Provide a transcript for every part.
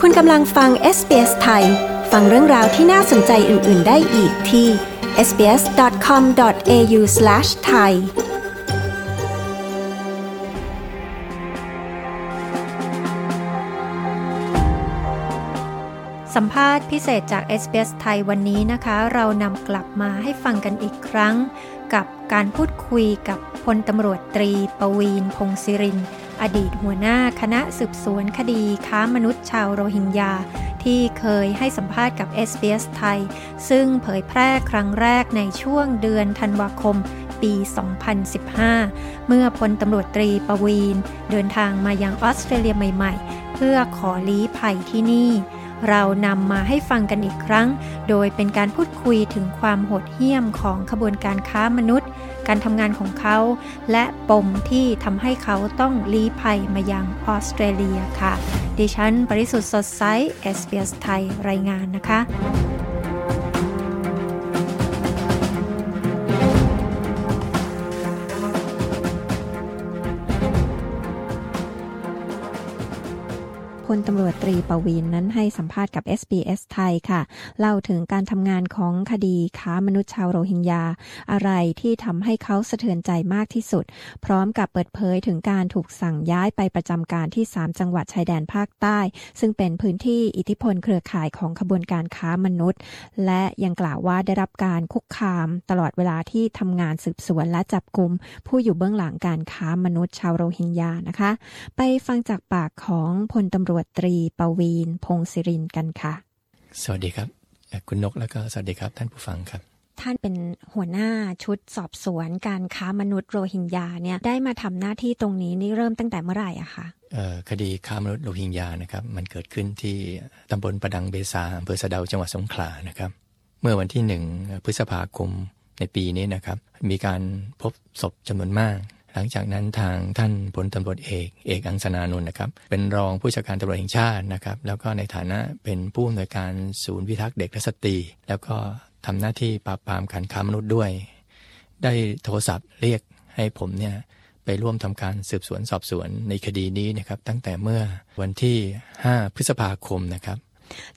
คุณกำลังฟัง SBS ไทย ฟังเรื่องราวที่น่าสนใจอื่น ๆ ได้อีกที่ sbs.com.au/thai สัมภาษณ์พิเศษจาก SBS ไทยวันนี้นะคะ เรานำกลับมาให้ฟังกันอีกครั้ง กับการพูดคุยกับพลตำรวจตรีปวีนพงศิริน อดีตหัวหน้าคณะสืบสวนคดีค้ามนุษย์ชาวโรฮิงญา ที่เคยให้สัมภาษณ์กับ SBS ไทย ซึ่งเผยแพร่ครั้งแรกในช่วงเดือนธันวาคมปี 2015 เมื่อพลตำรวจตรีปวีน เดินทางมายังออสเตรเลียใหม่ ๆ เพื่อขอลี้ภัยที่นี่ เรานำมาให้ฟังกันอีกครั้ง โดยเป็นการพูดคุยถึงความโหดเหี้ยมของขบวนการค้ามนุษย์ การทำงานของเขา และปมที่ทำให้เขาต้องลี้ภัยมายังออสเตรเลียค่ะ ดิฉัน บริสุทธ์สดใส SBS ไทยรายงานนะคะ พลตำรวจตรีปวีนนั้นให้สัมภาษณ์กับ SBS ไทยค่ะ เล่าถึงการทำงานของคดีค้ามนุษย์ชาวโรฮิงญา อะไรที่ทำให้เขาสะเทือนใจมากที่สุด พร้อมกับเปิดเผยถึงการถูกสั่งย้ายไปประจำการที่ 3 จังหวัดชายแดนภาคใต้ ซึ่งเป็นพื้นที่อิทธิพลเครือข่ายของขบวนการค้ามนุษย์ และยังกล่าวว่าได้รับการคุกคามตลอดเวลาที่ทำงานสืบสวนและจับกลุ่มผู้อยู่เบื้องหลังการค้ามนุษย์ชาวโรฮิงญานะคะ ไปฟังจากปากของพลตำรวจตรีปวีนพงศิรินกันค่ะ สวัสดีครับคุณนกแล้วก็สวัสดีครับท่านผู้ฟังครับ ท่านเป็นหัวหน้าชุดสอบสวนการค้ามนุษย์โรฮิงญาเนี่ยได้มาทำหน้าที่ตรงนี้นี่เริ่มตั้งแต่เมื่อไหร่อะคะคดีค้ามนุษย์โรฮิงญานะครับมันเกิดขึ้นที่ตำบลประดังเบซาอำเภอสะเดาจังหวัดสงขลานะครับ เมื่อวันที่หนึ่งพฤษภาคมในปีนี้นะครับ มีการพบศพจำนวนมาก หลังจากนั้นทางท่านพลตำรวจเอกเอกอังสนานุนนะครับ เป็นรองผู้จัดการตำรวจแห่งชาตินะครับ แล้วก็ในฐานะเป็นผู้อำนวยการศูนย์พิทักษ์เด็กและสตรี แล้วก็ทำหน้าที่ปราบปรามการค้ามนุษย์ด้วย ได้โทรศัพท์เรียกให้ผมเนี่ยไปร่วมทำการสืบสวนสอบสวนในคดีนี้นะครับ ตั้งแต่เมื่อวันที่ 5 พฤษภาคมนะครับ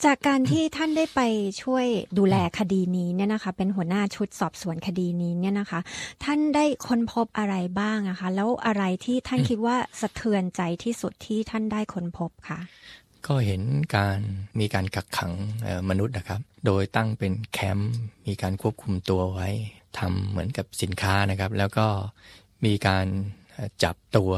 จากการที่ท่านได้ไปช่วยดูแลคดีนี้เนี่ยนะคะ เป็นหัวหน้าชุดสอบสวนคดีนี้เนี่ยนะคะ ท่านได้ค้นพบอะไรบ้างอะคะ แล้วอะไรที่ท่านคิดว่าสะเทือนใจที่สุดที่ท่านได้ค้นพบคะก็เห็นการมีการกักขังมนุษย์นะครับ โดยตั้งเป็นแคมป์มีการควบคุมตัวไว้ทำเหมือนกับสินค้านะครับ แล้วก็มีการจับตัว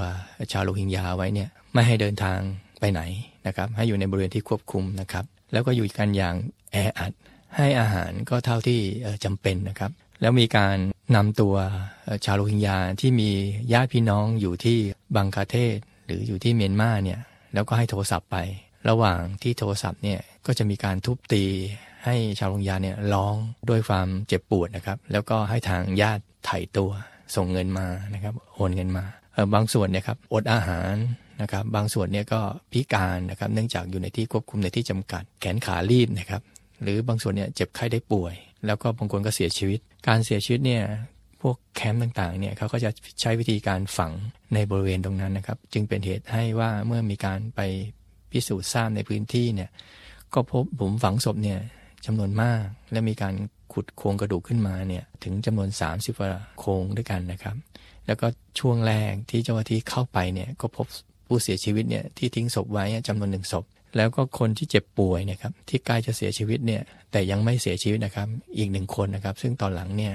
ชาวโรฮิงญาไว้เนี่ยไม่ให้เดินทาง ไปไหนนะครับ ให้อยู่ในบริเวณที่ควบคุมนะครับ แล้วก็อยู่กันอย่างแออัด ให้อาหารก็เท่าที่จำเป็นนะครับ แล้วมีการนำตัวชาวโรฮิงญาที่มีญาติพี่น้องอยู่ที่บังคาเทศ หรืออยู่ที่เมียนมาเนี่ยแล้วก็ให้โทรศัพท์ไประหว่างที่โทรศัพท์เนี่ยก็จะมีการทุบตีให้ชาวโรฮิงญาเนี่ยร้องด้วยความเจ็บปวดนะครับ แล้วก็ให้ทางญาติไถ่ตัวส่งเงินมานะครับ โอนเงินมาบางส่วนเนี่ยครับอดอาหาร นะครับบางส่วนเนี่ยก็พิการนะครับเนื่องจากอยู่ในที่ควบคุมในที่จำกัด แขนขาลีบนะครับหรือบางส่วนเนี่ยเจ็บไข้ได้ป่วย แล้วก็บางคนก็เสียชีวิต การเสียชีวิตเนี่ยพวกแคมป์ต่างๆเนี่ยเขาก็จะใช้วิธีการฝังในบริเวณตรงนั้นนะครับ จึงเป็นเหตุให้ว่าเมื่อมีการไปพิสูจน์ทราบในพื้นที่เนี่ยก็พบผมฝังศพเนี่ยจำนวนมาก และมีการขุดโครงกระดูกขึ้นมาเนี่ยถึงจำนวน 30กว่าโครงด้วยกันนะครับ แล้วก็ช่วงแรกที่เจ้าหน้าที่เข้าไปเนี่ยก็พบ ผู้เสียชีวิตเนี่ยที่ทิ้งศพไว้จำนวนหนึ่งศพ แล้วก็คนที่เจ็บป่วยนะครับที่ใกล้จะเสียชีวิตเนี่ยแต่ยังไม่เสียชีวิตนะครับอีกหนึ่งคนนะครับ ซึ่งตอนหลังเนี่ย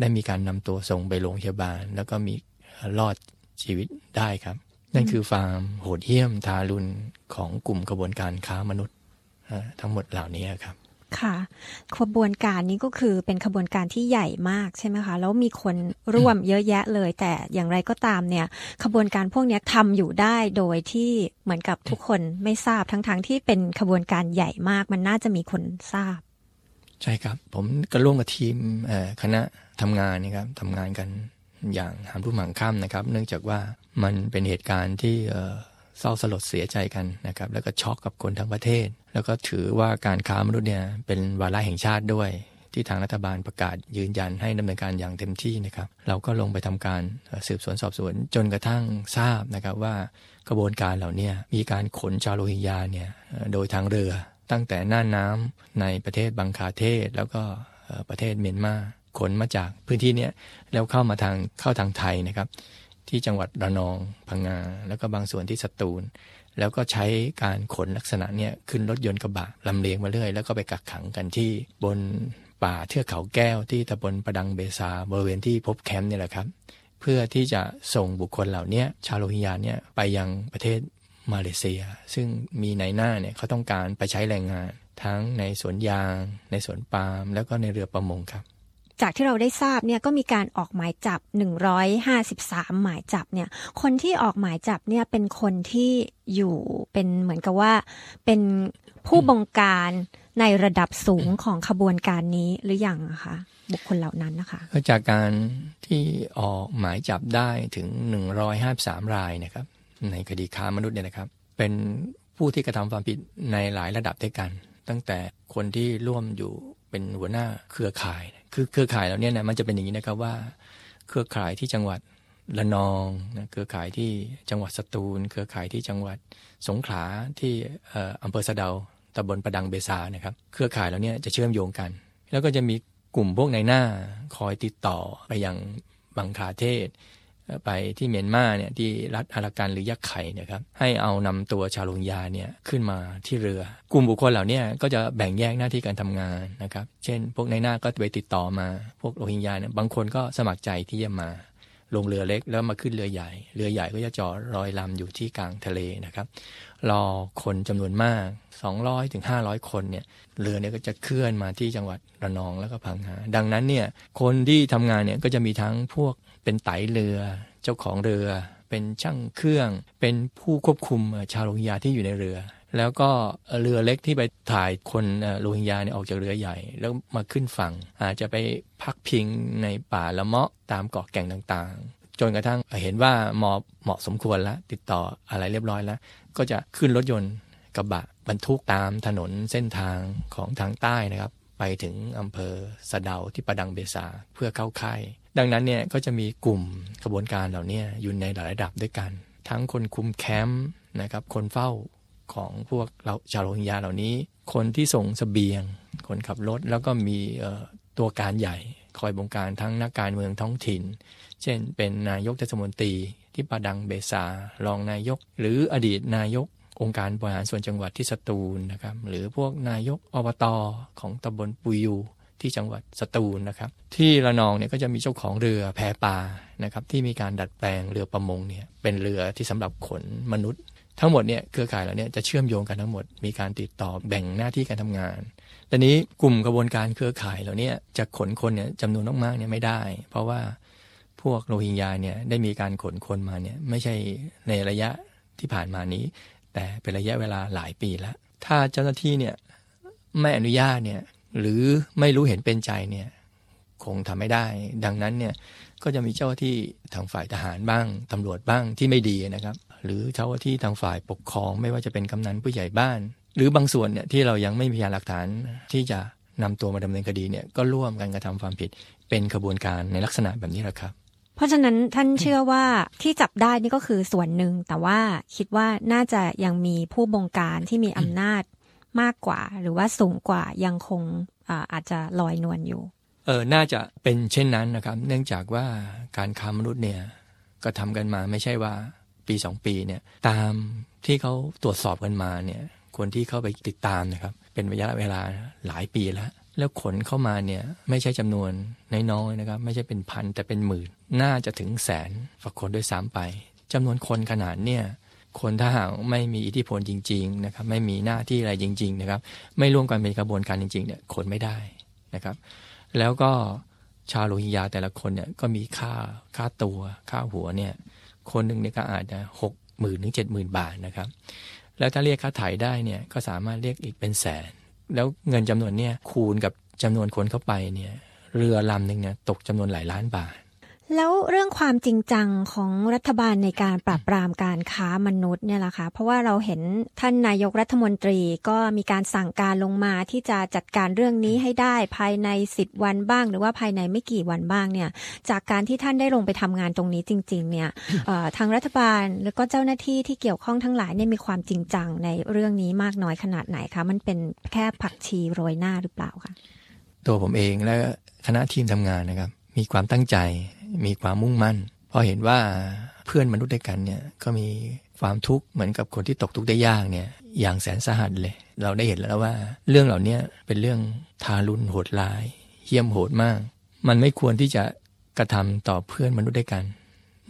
ได้มีการนำตัวส่งไปโรงพยาบาล แล้วก็มีรอดชีวิตได้ครับ นั่นคือฟาร์มโหดเหี้ยมทารุณของกลุ่มกระบวนการค้ามนุษย์ทั้งหมดเหล่านี้ครับ ค่ะขบวนการนี้ก็คือเป็นขบวนการที่ใหญ่มากใช่ไหมคะ แล้วมีคนร่วมเยอะแยะเลย แต่อย่างไรก็ตามเนี่ย ขบวนการพวกนี้ทำอยู่ได้โดยที่เหมือนกับทุกคนไม่ทราบทั้งๆทที่เป็นขบวนการใหญ่มาก มันน่าจะมีคนทราบ ใช่ครับ ผมก็ร่วมกับทีมคณะทำงานนี่ครับทำงานกันอย่างหามรุ่มหางค่ำนะครับ เนื่องจากว่ามันเป็นเหตุการณ์ที่ เศร้าสลดเสียใจกันนะครับแล้วก็ช็อกกับคนทั้งประเทศ แล้วก็ถือว่าการค้ามนุษย์เนี่ยเป็นวาระแห่งชาติด้วย ที่ทางรัฐบาลประกาศยืนยันให้ดำเนินการอย่างเต็มที่นะครับเราก็ลงไปทำการสืบสวนสอบสวนจนกระทั่งทราบนะครับว่ากระบวนการเหล่านี้มีการขนชาวโรฮิงญาเนี่ยโดยทางเรือตั้งแต่น่านน้าในประเทศบังคาเทศ แล้วก็ประเทศเมียนมาขนมาจากพื้นที่นี้แล้วเข้ามาทางเข้าทางไทยนะครับ ที่จังหวัดระนองพังงา แล้วก็บางส่วนที่สตูล แล้วก็ใช้การขนลักษณะเนี้ยขึ้นรถยนต์กระบะลำเลียงมาเรื่อย แล้วก็ไปกักขังกันที่บนป่าเทือกเขาแก้วที่ตำบลประดังเบซาบริเวณที่พบแคมป์นี่แหละครับ เพื่อที่จะส่งบุคคลเหล่านี้ชาวโรฮิงญาเนี่ยไปยังประเทศมาเลเซีย ซึ่งมีในหน้าเนี่ยเขาต้องการไปใช้แรงงาน ทั้งในสวนยาง ในสวนปาล์มแล้วก็ในเรือประมงครับ จากที่เราได้ทราบเนี่ยก็มีการออกหมายจับ 153 หมายจับเนี่ยคนที่ออกหมายจับเนี่ยเป็นคนที่อยู่เป็นเหมือนกับว่าเป็นผู้บงการในระดับสูงของขบวนการนี้หรืออยังคะบุคคลเหล่านั้นนะคะก็จากการที่ออกหมายจับได้ถึง 153 รายนะครับ ในคดีค้ามนุษย์เนี่ยนะครับ เป็นผู้ที่กระทำความผิดในหลายระดับด้วยกัน ตั้งแต่คนที่ร่วมอยู่เป็นหัวหน้าเครือข่าย คือเครือข่ายเราเนี่ยนะมันจะเป็นอย่างนี้นะครับว่า เครือข่ายที่จังหวัดละนองนะเครือข่ายที่จังหวัดสตูล เครือข่ายที่จังหวัดสงขลาที่อำเภอสะเดาตำบลประดังเบซานะครับ เครือข่ายเราเนี่ยจะเชื่อมโยงกัน แล้วก็จะมีกลุ่มพวกในหน้าคอยติดต่อไปยังบังคาเทศ ไปที่เมียนมาเนี่ยที่รัฐอารากันหรือยักไข่เนี่ยครับให้เอานำตัวชาวโรฮิงญาเนี่ยขึ้นมาที่เรือ กลุ่มบุคคลเหล่านี้ก็จะแบ่งแยกหน้าที่การทำงานนะครับ เช่น พวกในหน้าก็ไปติดต่อมาพวกโรฮิงญาเนี่ยบางคนก็สมัครใจที่จะมาลงเรือเล็กแล้วมาขึ้นเรือใหญ่ เรือใหญ่ก็จะจอดรอยลำอยู่ที่กลางทะเลนะครับ รอคนจำนวนมาก200ถึง500 คนเนี่ย เรือเนี่ยก็จะเคลื่อนมาที่จังหวัดระนองแล้วก็พังงา ดังนั้นเนี่ย คนที่ทำงานเนี่ยก็จะมีทั้งพวก เป็นไตเรือ เจ้าของเรือ เป็นช่างเครื่อง เป็นผู้ควบคุมชาวโรฮิงญาที่อยู่ในเรือ แล้วก็เรือเล็กที่ไปถ่ายคนโรฮิงญาเนี่ยออกจากเรือใหญ่ แล้วมาขึ้นฝั่ง อาจจะไปพักพิงในป่าละเมาะตามเกาะแก่งต่างๆ จนกระทั่งเห็นว่าเหมาะเหมาะสมควรแล้วติดต่ออะไรเรียบร้อยแล้ว ก็จะขึ้นรถยนต์กระบะบรรทุกตามถนนเส้นทางของทางใต้นะครับ ไปถึงอำเภอสะเดาที่ประดังเบซาเพื่อเข้าค่าย ดังนั้นเนี่ยก็จะมีกลุ่มกระบวนการเหล่านี้อยู่ในหลายระดับด้วยกัน ทั้งคนคุมแคมป์นะครับ คนเฝ้าของพวกเราชาวโรฮิงญาเหล่านี้ คนที่ส่งสเสบียง คนขับรถ แล้วก็มีตัวการใหญ่คอยบงการทั้งนักการเมืองท้องถิ่น เช่น เป็นนายกเทศมนตรีที่ปาดังเบซารองนายก หรืออดีตนายกองค์การบริหารส่วนจังหวัดที่สตูลนะครับ หรือพวกนายกอบตอของตำบลปุยู ที่จังหวัดสตูลนะครับ ที่ระนองเนี่ยก็จะมีเจ้าของเรือแพปลานะครับที่มีการดัดแปลงเรือประมงเนี่ยเป็นเรือที่สำหรับขนมนุษย์ ทั้งหมดเนี่ยเครือข่ายเหล่านี้จะเชื่อมโยงกันทั้งหมด มีการติดต่อแบ่งหน้าที่การทำงานตอนนี้กลุ่มกระบวนการเครือข่ายเหล่านี้จะขนคนเนี่ยจำนวนมากๆเนี่ยไม่ได้ เพราะว่าพวกโรฮิงญาเนี่ยได้มีการขนคนมาเนี่ยไม่ใช่ในระยะที่ผ่านมานี้ แต่เป็นระยะเวลาหลายปีแล้ว ถ้าเจ้าหน้าที่เนี่ยไม่อนุญาตเนี่ย หรือไม่รู้เห็นเป็นใจเนี่ยคงทำไม่ได้ ดังนั้นเนี่ยก็จะมีเจ้าที่ทางฝ่ายทหารบ้างตำรวจบ้างที่ไม่ดีนะครับ หรือเจ้าที่ทางฝ่ายปกครองไม่ว่าจะเป็นกำนันผู้ใหญ่บ้าน หรือบางส่วนเนี่ยที่เรายังไม่มีพยานหลักฐานที่จะนำตัวมาดำเนินคดีเนี่ยก็ร่วมกันกระทำความผิด เป็นขบวนการในลักษณะแบบนี้แหละครับ เพราะฉะนั้นท่านเชื่อว่าที่จับได้นี่ก็คือส่วนหนึ่ง แต่ว่าคิดว่าน่าจะยังมีผู้บงการที่มีอำนาจ มากกว่า หรือว่าสูงกว่ายังคงอาจจะลอยนวลอยู่ เออน่าจะเป็นเช่นนั้นนะครับ เนื่องจากว่าการค้ามนุษย์เนี่ยก็ทำกันมาไม่ใช่ว่าปีสองปีเนี่ยตามที่เขาตรวจสอบกันมาเนี่ยคนที่เข้าไปติดตามนะครับ เป็นระยะเวลาหลายปีแล้ว แล้วขนเข้ามาเนี่ยไม่ใช่จำนวนน้อยๆนะครับ ไม่ใช่เป็นพันแต่เป็นหมื่น น่าจะถึงแสนฝักคนด้วยซ้ำไปจำนวนคนขนาดเนี่ย คนถ้าหากไม่มีอิทธิพลจริง ๆ นะครับ ไม่มีหน้าที่อะไรจริง ๆ นะครับ ไม่ร่วมกันเป็นกระบวนการจริง ๆ เนี่ยคนไม่ได้นะครับ แล้วก็ชาวโรฮิงญาแต่ละคนเนี่ยก็มีค่าค่าตัวค่าหัวเนี่ย คนหนึ่งเนี่ยก็อาจจะหกหมื่นถึงเจ็ดหมื่นบาทนะครับ แล้วถ้าเรียกค่าถ่ายได้เนี่ยก็สามารถเรียกอีกเป็นแสน แล้วเงินจำนวนเนี่ยคูณกับจำนวนคนเข้าไปเนี่ยเรือลำหนึ่งเนี่ยตกจำนวนหลายล้านบาท แล้วเรื่องความจริงจังของรัฐบาลในการปราบปรามการค้ามนุษย์เนี่ยล่ะคะเพราะว่าเราเห็นท่านนายกรัฐมนตรีก็มีการสั่งการลงมาที่จะจัดการเรื่องนี้ให้ได้ภายใน10วันบ้าง หรือว่าภายในไม่กี่วันบ้างเนี่ย จากการที่ท่านได้ลงไปทำงานตรงนี้จริง ๆ เนี่ยทางรัฐบาลแล้วก็เจ้าหน้าที่ที่เกี่ยวข้องทั้งหลายเนี่ยมีความจริงจังในเรื่องนี้มากน้อยขนาดไหนคะมันเป็นแค่ผักชีโรยหน้าหรือเปล่าคะตัวผมเองและคณะทีมทำงานนะครับ มีความตั้งใจ มีความมุ่งมั่นพอเห็นว่าเพื่อนมนุษย์ด้วยกันเนี่ยก็มีความทุกข์เหมือนกับคนที่ตกทุกข์ได้ยากเนี่ยอย่างแสนสาหัสเลย เราได้เห็นแล้วว่า เรื่องเหล่านี้เป็นเรื่องทารุณโหดร้ายเหี้ยมโหดมาก มันไม่ควรที่จะกระทำต่อเพื่อนมนุษย์ด้วยกัน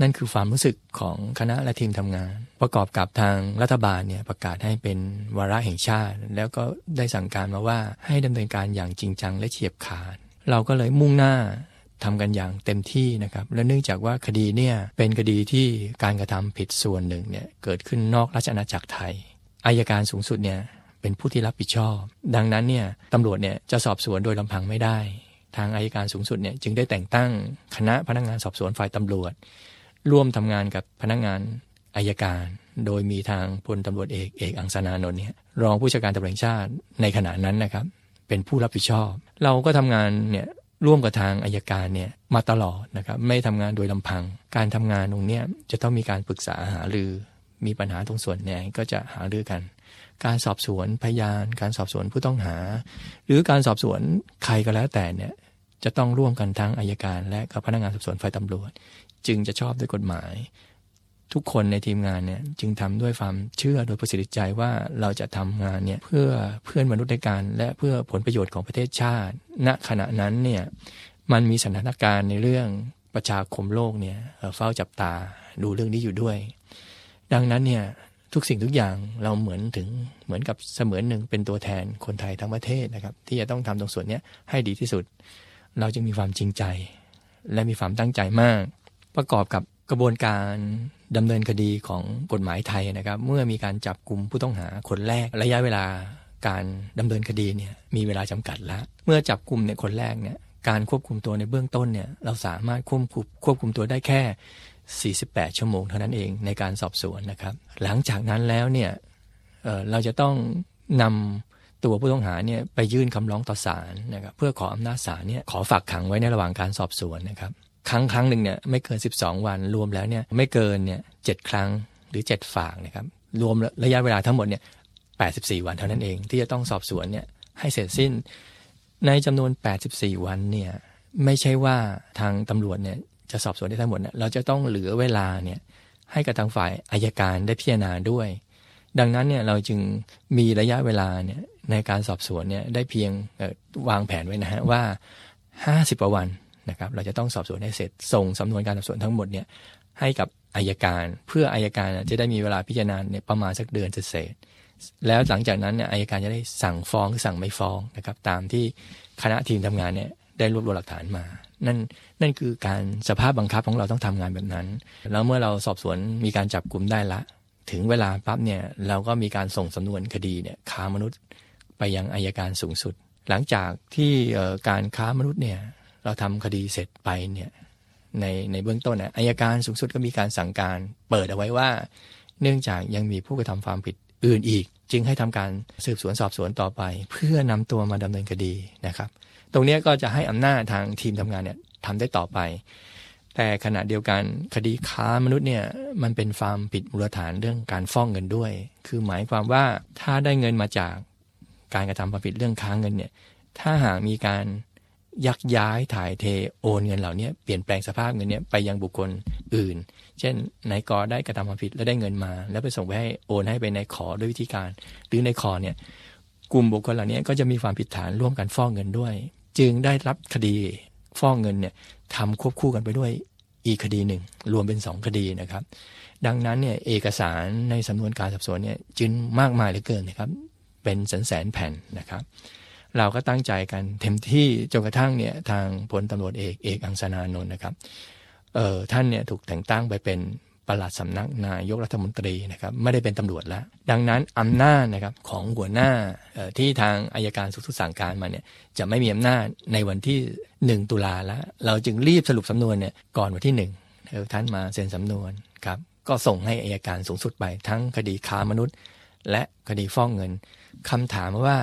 นั่นคือความรู้สึกของคณะและทีมทำงาน ประกอบกับทางรัฐบาลเนี่ยประกาศให้เป็นวาระแห่งชาติ แล้วก็ได้สั่งการมาว่าให้ดำเนินการอย่างจริงจังและเฉียบขาด เราก็เลยมุ่งหน้า ทำกันอย่างเต็มที่นะครับ และเนื่องจากว่าคดีเนี่ยเป็นคดีที่การกระทำผิดส่วนหนึ่งเนี่ยเกิดขึ้นนอกราชอาณาจักรไทยอายการสูงสุดเนี่ยเป็นผู้ที่รับผิดชอบ ดังนั้นเนี่ยตำรวจเนี่ยจะสอบสวนโดยลำพังไม่ได้ ทางอายการสูงสุดเนี่ยจึงได้แต่งตั้งคณะพนักงานสอบสวนฝ่ายตำรวจ ร่วมทำงานกับพนักงานอายการ โดยมีทางพลตำรวจเอกเอกอังสนานนท์เนี่ยรองผู้จัดการตำรวจแห่งชาติในขณะนั้นนะครับเป็นผู้รับผิดชอบ เราก็ทำงานเนี่ย ร่วมกับทางอายการเนี่ยมาตลอดนะครับไม่ทำงานโดยลำพัง การทำงานตรงนี้จะต้องมีการปรึกษาหารือมีปัญหาตรงส่วนไหนก็จะหารือกัน การสอบสวนพยาน การสอบสวนผู้ต้องหา หรือการสอบสวนใครก็แล้วแต่เนี่ยจะต้องร่วมกันทั้งอายการ และกับพนักงานสอบสวนฝ่ายตำรวจ จึงจะชอบด้วยกฎหมาย ทุกคนในทีมงานเนี่ยจึงทำด้วยความเชื่อโดยประสิทธิใจว่าเราจะทำงานเนี่ยเพื่อเพื่อนมนุษย์ในการและเพื่อผลประโยชน์ของประเทศชาติ ณขณะนั้นเนี่ยมันมีสถานการณ์ในเรื่องประชาคมโลกเนี่ยเฝ้าจับตาดูเรื่องนี้อยู่ด้วย ดังนั้นเนี่ยทุกสิ่งทุกอย่างเราเหมือนถึงเหมือนกับเสมือนหนึ่งเป็นตัวแทนคนไทยทั้งประเทศนะครับ ที่จะต้องทำตรงส่วนนี้ให้ดีที่สุด เราจึงมีความจริงใจ และมีความตั้งใจมาก ประกอบกับกระบวนการ ดำเนินคดีของกฎหมายไทยนะครับ เมื่อมีการจับกลุ่มผู้ต้องหาคนแรก ระยะเวลาการดำเนินคดีเนี่ยมีเวลาจำกัดแล้ว เมื่อจับกลุ่มเนี่ยคนแรกเนี่ยการควบคุมตัวในเบื้องต้นเนี่ยเราสามารถควบคุมควบคุมตัวได้แค่ 48 ชั่วโมงเท่านั้นเองในการสอบสวนนะครับ หลังจากนั้นแล้วเนี่ยเเราจะต้องนำตัวผู้ต้องหาเนี่ยไปยื่นคำร้องต่อศาลนะครับเพื่อขออำนาจศาลเนี่ยขอฝากขังไว้ในระหว่างการสอบสวนนะครับ ครั้งครั้งหนึ่งเนี่ยไม่เกิน 12 วันรวมแล้วเนี่ยไม่เกินเนี่ยเครั้งหรือ 7 ฝากนะครับรวมระยะเวลาทั้งหมดเนี่ย84 วันเท่านั้นเอง ที่จะต้องสอบสวนเนี่ยให้เสร็จสิ้น ในจำนวน 84 วันเนี่ยไม่ใช่ว่าทางตำรวจเนี่ยจะสอบสวนได้ทั้งหมดเนี่ยเราจะต้องเหลือเวลาเนี่ยให้กับทางฝ่ายอายการได้พิจารณาด้วย ดังนั้นเนี่ยเราจึงมีระยะเวลาเนี่ยในการสอบสวนเนี่ยได้เพียงวางแผนไว้นะฮะว่า 50กว่าวัน นะครับเราจะต้องสอบสวนให้เสร็จส่งสำนวนการสอบสวนทั้งหมดเนี่ยให้กับอายการ เพื่ออายการจะได้มีเวลาพิจารณาเนี่ยประมาณสักเดือนเศษแล้วหลังจากนั้นเนี่ยอายการจะได้สั่งฟ้องหรือสั่งไม่ฟ้องนะครับตามที่คณะทีมทำงานเนี่ยได้รวบรวมหลักฐานมา นั่นนั่นคือการสภาพบังคับของเราต้องทำงานแบบนั้น แล้วเมื่อเราสอบสวนมีการจับกลุ่มได้ละ ถึงเวลาปั๊บเนี่ยเราก็มีการส่งสำนวนคดีเนี่ยค้ามนุษย์ ไปยังอายการสูงสุด หลังจากที่การค้ามนุษย์เนี่ย เราทำคดีเสร็จไปเนี่ยในในเบื้องต้นนะอายการสูงสุดก็มีการสั่งการ เปิดเอาไว้ว่า เนื่องจากยังมีผู้กระทำความผิดอื่นอีก จึงให้ทำการสืบสวนสอบสวนต่อไป เพื่อนำตัวมาดำเนินคดีนะครับ ตรงนี้ก็จะให้อำนาจทางทีมทำงานเนี่ยทำได้ต่อไป แต่ขณะเดียวกันคดีค้ามนุษย์เนี่ยมันเป็นความผิดมูลฐานเรื่องการฟ้องเงินด้วย คือหมายความว่าถ้าได้เงินมาจากการกระทำความผิดเรื่องค้างเงินเนี่ยถ้าหากมีการ ยักย้ายถ่ายเทโอนเงินเหล่านี้เปลี่ยนแปลงสภาพเงินเนี้ยไปยังบุคคลอื่น เช่นนายกอได้กระทำความผิดแล้วได้เงินมา แล้วไปส่งไปให้โอนให้ไปในขอด้วยวิธีการ หรือในขอเนี่ยกลุ่มบุคคลเหล่านี้ก็จะมีความผิดฐานร่วมกันฟ้องเงินด้วย จึงได้รับคดีฟ้องเงินเนี่ยทำควบคู่กันไปด้วยอีกคดีหนึ่งรวมเป็นสองคดีนะครับ ดังนั้นเนี่ยเอกสารในสำนวนการสอบสวนเนี่ยจึงมากมายเหลือเกินนะครับเป็นแสนแสนแผ่นนะครับ เราก็ตั้งใจกันเต็มที่จนกระทั่งเนี่ยทางพลตำรวจเอกเอกอังสนานนท์นะครับเอ่อท่านเนี่ยถูกแต่งตั้งไปเป็นประหลัดสำนักนายกรัฐมนตรีนะครับไม่ได้เป็นตำรวจแล้ว ดังนั้นอำนาจนะครับของหัวหน้าที่ทางอายการสูงสุดสั่งการมาเนี่ยจะไม่มีอำนาจในวันที่ 1 ตุลาแล้ว เราจึงรีบสรุปสำนวนเนี่ยก่อนวันที่1ท่านมาเซ็นสำนวนครับก็ส่งให้อายการสูงสุดไปทั้งคดีค้ามนุษย์ และคดีฟ้องเงินคำถามว่า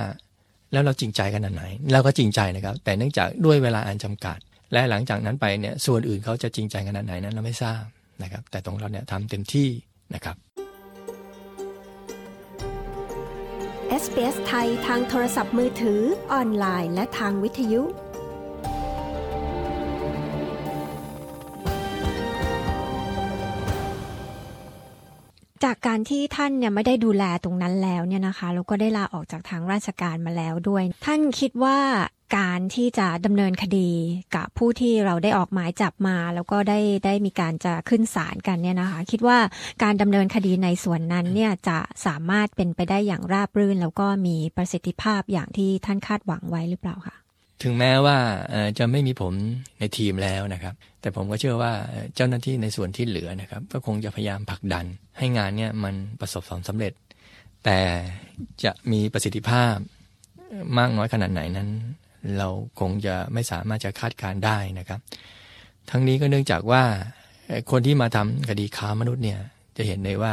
แล้วเราจริงใจกันไหนเราก็จริงใจนะครับ แต่เนื่องจากด้วยเวลาอันจำกัด และหลังจากนั้นไปเนี่ยส่วนอื่นเขาจะจริงใจขนาดไหนนั้นเราไม่ทราบนะครับ แต่ตรงเราเนี่ยทำเต็มที่นะครับ SBS ไทยทางโทรศัพท์มือถือออนไลน์ และทางวิทยุ จากการที่ท่านเนี่ยไม่ได้ดูแลตรงนั้นแล้วเนี่ยนะคะแล้วก็ได้ลาออกจากทางราชการมาแล้วด้วย ท่านคิดว่าการที่จะดำเนินคดีกับผู้ที่เราได้ออกหมายจับมา แล้วก็ได้ได้มีการจะขึ้นศาลกันเนี่ยนะคะ คิดว่าการดำเนินคดีในส่วนนั้นเนี่ยจะสามารถเป็นไปได้อย่างราบรื่น แล้วก็มีประสิทธิภาพอย่างที่ท่านคาดหวังไว้หรือเปล่าคะ ถึงแม้ว่าจะไม่มีผมในทีมแล้วนะครับ แต่ผมก็เชื่อว่าเจ้าหน้าที่ในส่วนที่เหลือนะครับ ก็คงจะพยายามผลักดัน ให้งานเนี้ยมันประสบความสำเร็จ แต่จะมีประสิทธิภาพมากน้อยขนาดไหนนั้น เราคงจะไม่สามารถจะคาดการได้นะครับ ทั้งนี้ก็เนื่องจากว่าคนที่มาทำคดีค้ามนุษย์เนี่ยจะเห็นเลยว่า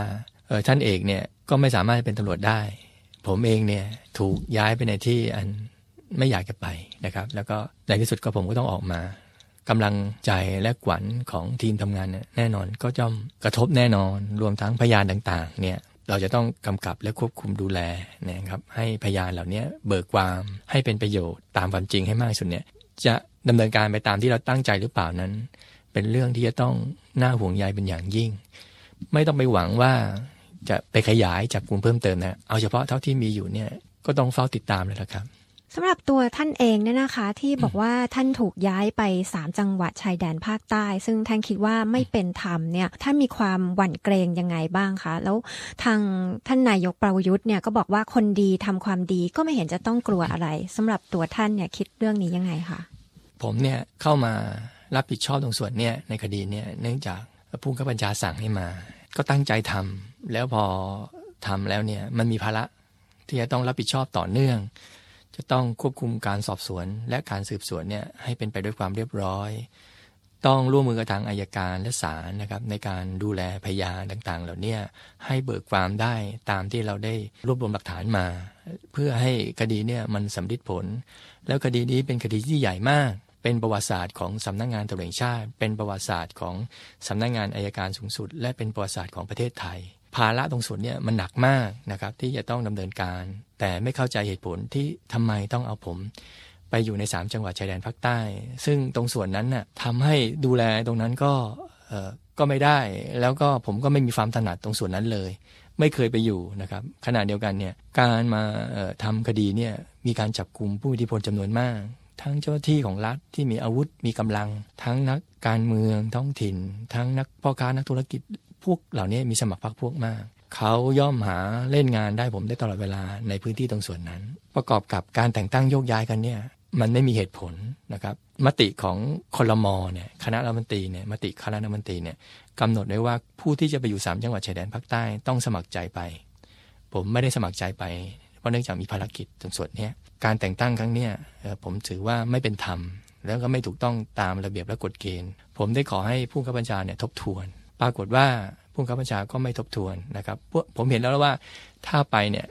ท่านเอกเนี่ยก็ไม่สามารถเป็นตำรวจได้ ผมเองเนี่ยถูกย้ายไปในที่อัน ไม่อยากจะไปนะครับ แล้วก็ในที่สุดก็ผมก็ต้องออกมากำลังใจและขวัญของทีมทำงานเนี่ยแน่นอนก็จะกระทบแน่นอนรวมทั้งพยานต่างๆเนี่ยเราจะต้องกำกับและควบคุมดูแลนะครับให้พยานเหล่านี้เบิกความให้เป็นประโยชน์ตามความจริงให้มากสุดเนี่ยจะดำเนินการไปตามที่เราตั้งใจหรือเปล่านั้น เป็นเรื่องที่จะต้องน่าห่วงใยเป็นอย่างยิ่ง ไม่ต้องไปหวังว่าจะไปขยายจับกลุ่มเพิ่มเติมนะเอาเฉพาะเท่าที่มีอยู่เนี่ยก็ต้องเฝ้าติดตามเลยละครับ สำหรับตัวท่านเองเนี่ยนะคะ ที่บอกว่าท่านถูกย้ายไปสามจังหวัดชายแดนภาคใต้ ซึ่งท่านคิดว่าไม่เป็นธรรมเนี่ยท่านมีความหวั่นเกรงยังไงบ้างคะแล้วทางท่านนายกประยุทธ์เนี่ยก็บอกว่าคนดีทำความดีก็ไม่เห็นจะต้องกลัวอะไรสำหรับตัวท่านเนี่ยคิดเรื่องนี้ยังไงคะผมเนี่ยเข้ามารับผิดชอบตรงส่วนเนี่ยในคดีเนี่ยเนื่องจากผู้ข้าบัญชาสั่งให้มา ก็ตั้งใจทำแล้วพอทำแล้วเนี่ยมันมีภาระที่จะต้องรับผิดชอบต่อเนื่อง จะต้องควบคุมการสอบสวน และการสืบสวนเนี่ยให้เป็นไปด้วยความเรียบร้อย ต้องร่วมมือกับทางอายการและศาลนะครับในการดูแลพยานต่างๆ เหล่านี้ให้เบิกความได้ตามที่เราได้รวบรวมหลักฐานมา เพื่อให้คดีเนี่ยมันสำลิดผล แล้วคดีนี้เป็นคดีที่ใหญ่มาก เป็นประวัติศาสตร์ของสำนักงงานตำรวจแห่งชาติ เป็นประวัติศาสตร์ของสำนักงงานอายการสูงสุด และเป็นประวัติศาสตร์ของประเทศไทย ภาระตรงส่วนนี้มันหนักมากนะครับที่จะต้องดำเนินการ แต่ไม่เข้าใจเหตุผลที่ทำไมต้องเอาผมไปอยู่ใน 3 จังหวัดชายแดนภาคใต้ ซึ่งตรงส่วนนั้นน่ะทำให้ดูแลตรงนั้นก็เออก็ไม่ได้ แล้วก็ผมก็ไม่มีความถนัดตรงส่วนนั้นเลย ไม่เคยไปอยู่นะครับขณะเดียวกันเนี่ยการมาทำคดีเนี่ยมีการจับกลุ่มผู้มีอิทธิพลจำนวนมาก ทั้งเจ้าหน้าที่ของรัฐที่มีอาวุธมีกำลัง ทั้งนักการเมืองท้องถิ่น ทั้งนักพ่อค้านักธุรกิจ พวกเหล่านี้มีสมัครพรรคพวกมาก เขาย่อมหาเล่นงานได้ผมได้ตลอดเวลาในพื้นที่ตรงส่วนนั้น ประกอบกับการแต่งตั้งโยกย้ายกันเนี่ยมันไม่มีเหตุผลนะครับ มติของคลมเนี่ยคณะรัฐมนตรีเนี่ยมติคณะรัฐมนตรีเนี่ยกำหนดไว้ว่าผู้ที่จะไปอยู่ 3 จังหวัดชายแดนภาคใต้ต้องสมัครใจไป ผมไม่ได้สมัครใจไป เพราะเนื่องจากมีภารกิจตรงส่วนนี้การแต่งตั้งครั้งนี้ผมถือว่าไม่เป็นธรรม แล้วก็ไม่ถูกต้องตามระเบียบและกฎเกณฑ์ ผมได้ขอให้ผู้ข้าบัญชาเนี่ยทบทวน ปรากฏว่าผู้ข้าบัญชาก็ไม่ทบทวนนะครับผมเห็นแล้วว่าถ้าไปเนี่ย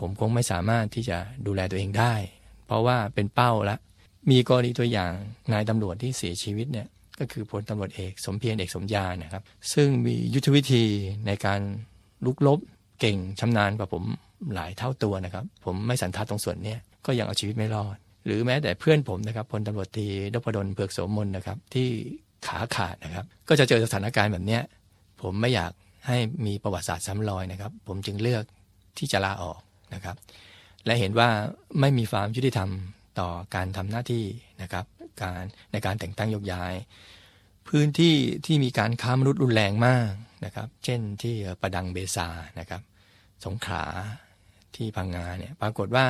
ผมคงไม่สามารถที่จะดูแลตัวเองได้ เพราะว่าเป็นเป้าละ มีกรณีตัวอย่างนายตำรวจที่เสียชีวิตเนี่ยก็คือพลตำรวจเอกสมเพียรเอกสมญานะครับ ซึ่งมียุทธวิธีในการลุกลบเก่งชำนาญกว่าผมหลายเท่าตัวนะครับ ผมไม่สันทัดตรงส่วนนี้ก็ยังเอาชีวิตไม่รอด หรือแม้แต่เพื่อนผมนะครับพลตำรวจตีดพดลเผือกโสมนนะครับที่ ขาขาดนะครับ ก็จะเจอสถานการณ์แบบนี้ผมไม่อยากให้มีประวัติศาสตร์ซ้ำรอยนะครับ ผมจึงเลือกที่จะลาออกนะครับ และเห็นว่าไม่มีความยุติธรรมต่อการทำหน้าที่นะครับ การในการแต่งตั้งยกย้าย พื้นที่ที่มีการค้ามนุษย์รุนแรงมากนะครับ เช่นที่ประดังเบซานะครับ สงขลาที่พังงาเนี่ยปรากฏว่า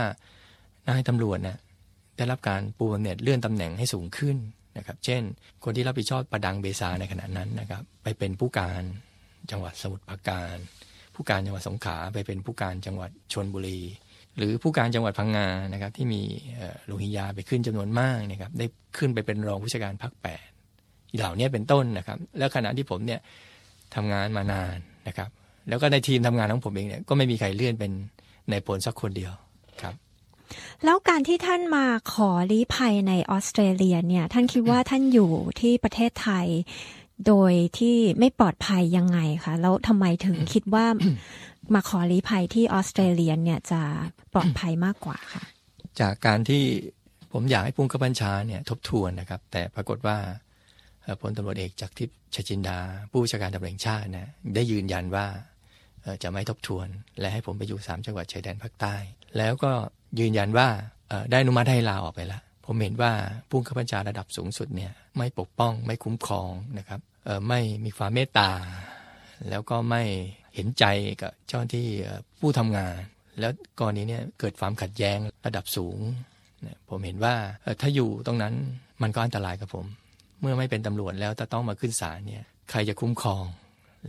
นายตำรวจเนี่ยได้รับการปูบำเหน็จเลื่อนตำแหน่งให้สูงขึ้น นะครับ เช่น คนที่รับผิดชอบประดังเบซาในขณะนั้นนะครับ ไปเป็นผู้การจังหวัดสมุทรปราการ ผู้การจังหวัดสงขลาไปเป็นผู้การจังหวัดชนบุรี หรือผู้การจังหวัดพังงานะครับที่มีโลหิยาไปขึ้นจำนวนมากนะครับได้ขึ้นไปเป็นรองผู้จัดการภาคแปดเหล่านี้เป็นต้นนะครับ แล้วขณะที่ผมเนี่ยทำงานมานานนะครับ แล้วก็ในทีมทำงานของผมเองเนี่ยก็ไม่มีใครเลื่อนเป็นในผลสักคนเดียว แล้วการที่ท่านมาขอลี้ภัยในออสเตรเลียเนี่ย ท่านคิดว่าท่านอยู่ที่ประเทศไทย โดยที่ไม่ปลอดภัยยังไงคะแล้วทำไมถึงคิดว่ามาขอลี้ภัยที่ออสเตรเลียเนี่ยจะปลอดภัยมากกว่าค่ะ จากการที่ผมอยากให้พุ่งกบัญชาเนี่ยทบทวนนะครับ แต่ปรากฏว่าพลตำรวจเอกจากทิพย์ชจินดา ผู้ชาการตำรวจชาตินะได้ยืนยันว่าจะไม่ทบทวน และให้ผมไปอยู่สามจังหวัดชายแดนภาคใต้ แล้วก็ ยืนยันว่าได้นุมัติให้ลาออกไปแล้วผมเห็นว่าผู้ข้าบัญชาระดับสูงสุดเนี่ยไม่ปกป้องไม่คุ้มครองนะครับไม่มีความเมตตา แล้วก็ไม่เห็นใจกับเจ้าที่ผู้ทำงาน แล้วกรณีเนี่ยเกิดความขัดแย้งระดับสูง ผมเห็นว่าถ้าอยู่ตรงนั้นมันก็อันตรายกับผม เมื่อไม่เป็นตำรวจแล้วจะต้องมาขึ้นศาลเนี่ยใครจะคุ้มครอง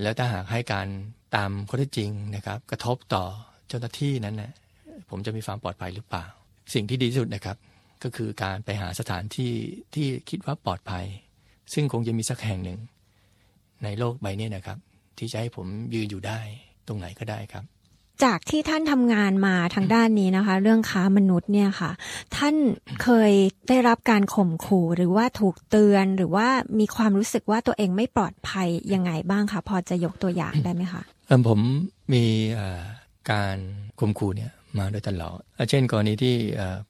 แล้วถ้าหากให้การตามข้อเท็จจริงนะครับ กระทบต่อเจ้าหน้าที่นั้นนะ ผมจะมีความปลอดภัยหรือเปล่า สิ่งที่ดีที่สุดนะครับ ก็คือการไปหาสถานที่ที่คิดว่าปลอดภัย ซึ่งคงจะมีสักแห่งหนึ่ง ในโลกใบนี้นะครับ ที่จะให้ผมยืนอยู่ได้ตรงไหนก็ได้ครับจากที่ท่านทำงานมาทางด้านนี้นะคะ เรื่องค้ามนุษย์เนี่ยค่ะ ท่านเคยได้รับการข่มขู่หรือว่าถูกเตือนหรือว่ามีความรู้สึกว่าตัวเองไม่ปลอดภัยยังไงบ้างคะพอจะยกตัวอย่างได้ไหมคะเออผมมีการข่มขู่เนี่ย มาโดยตลอด เช่นกรณีที่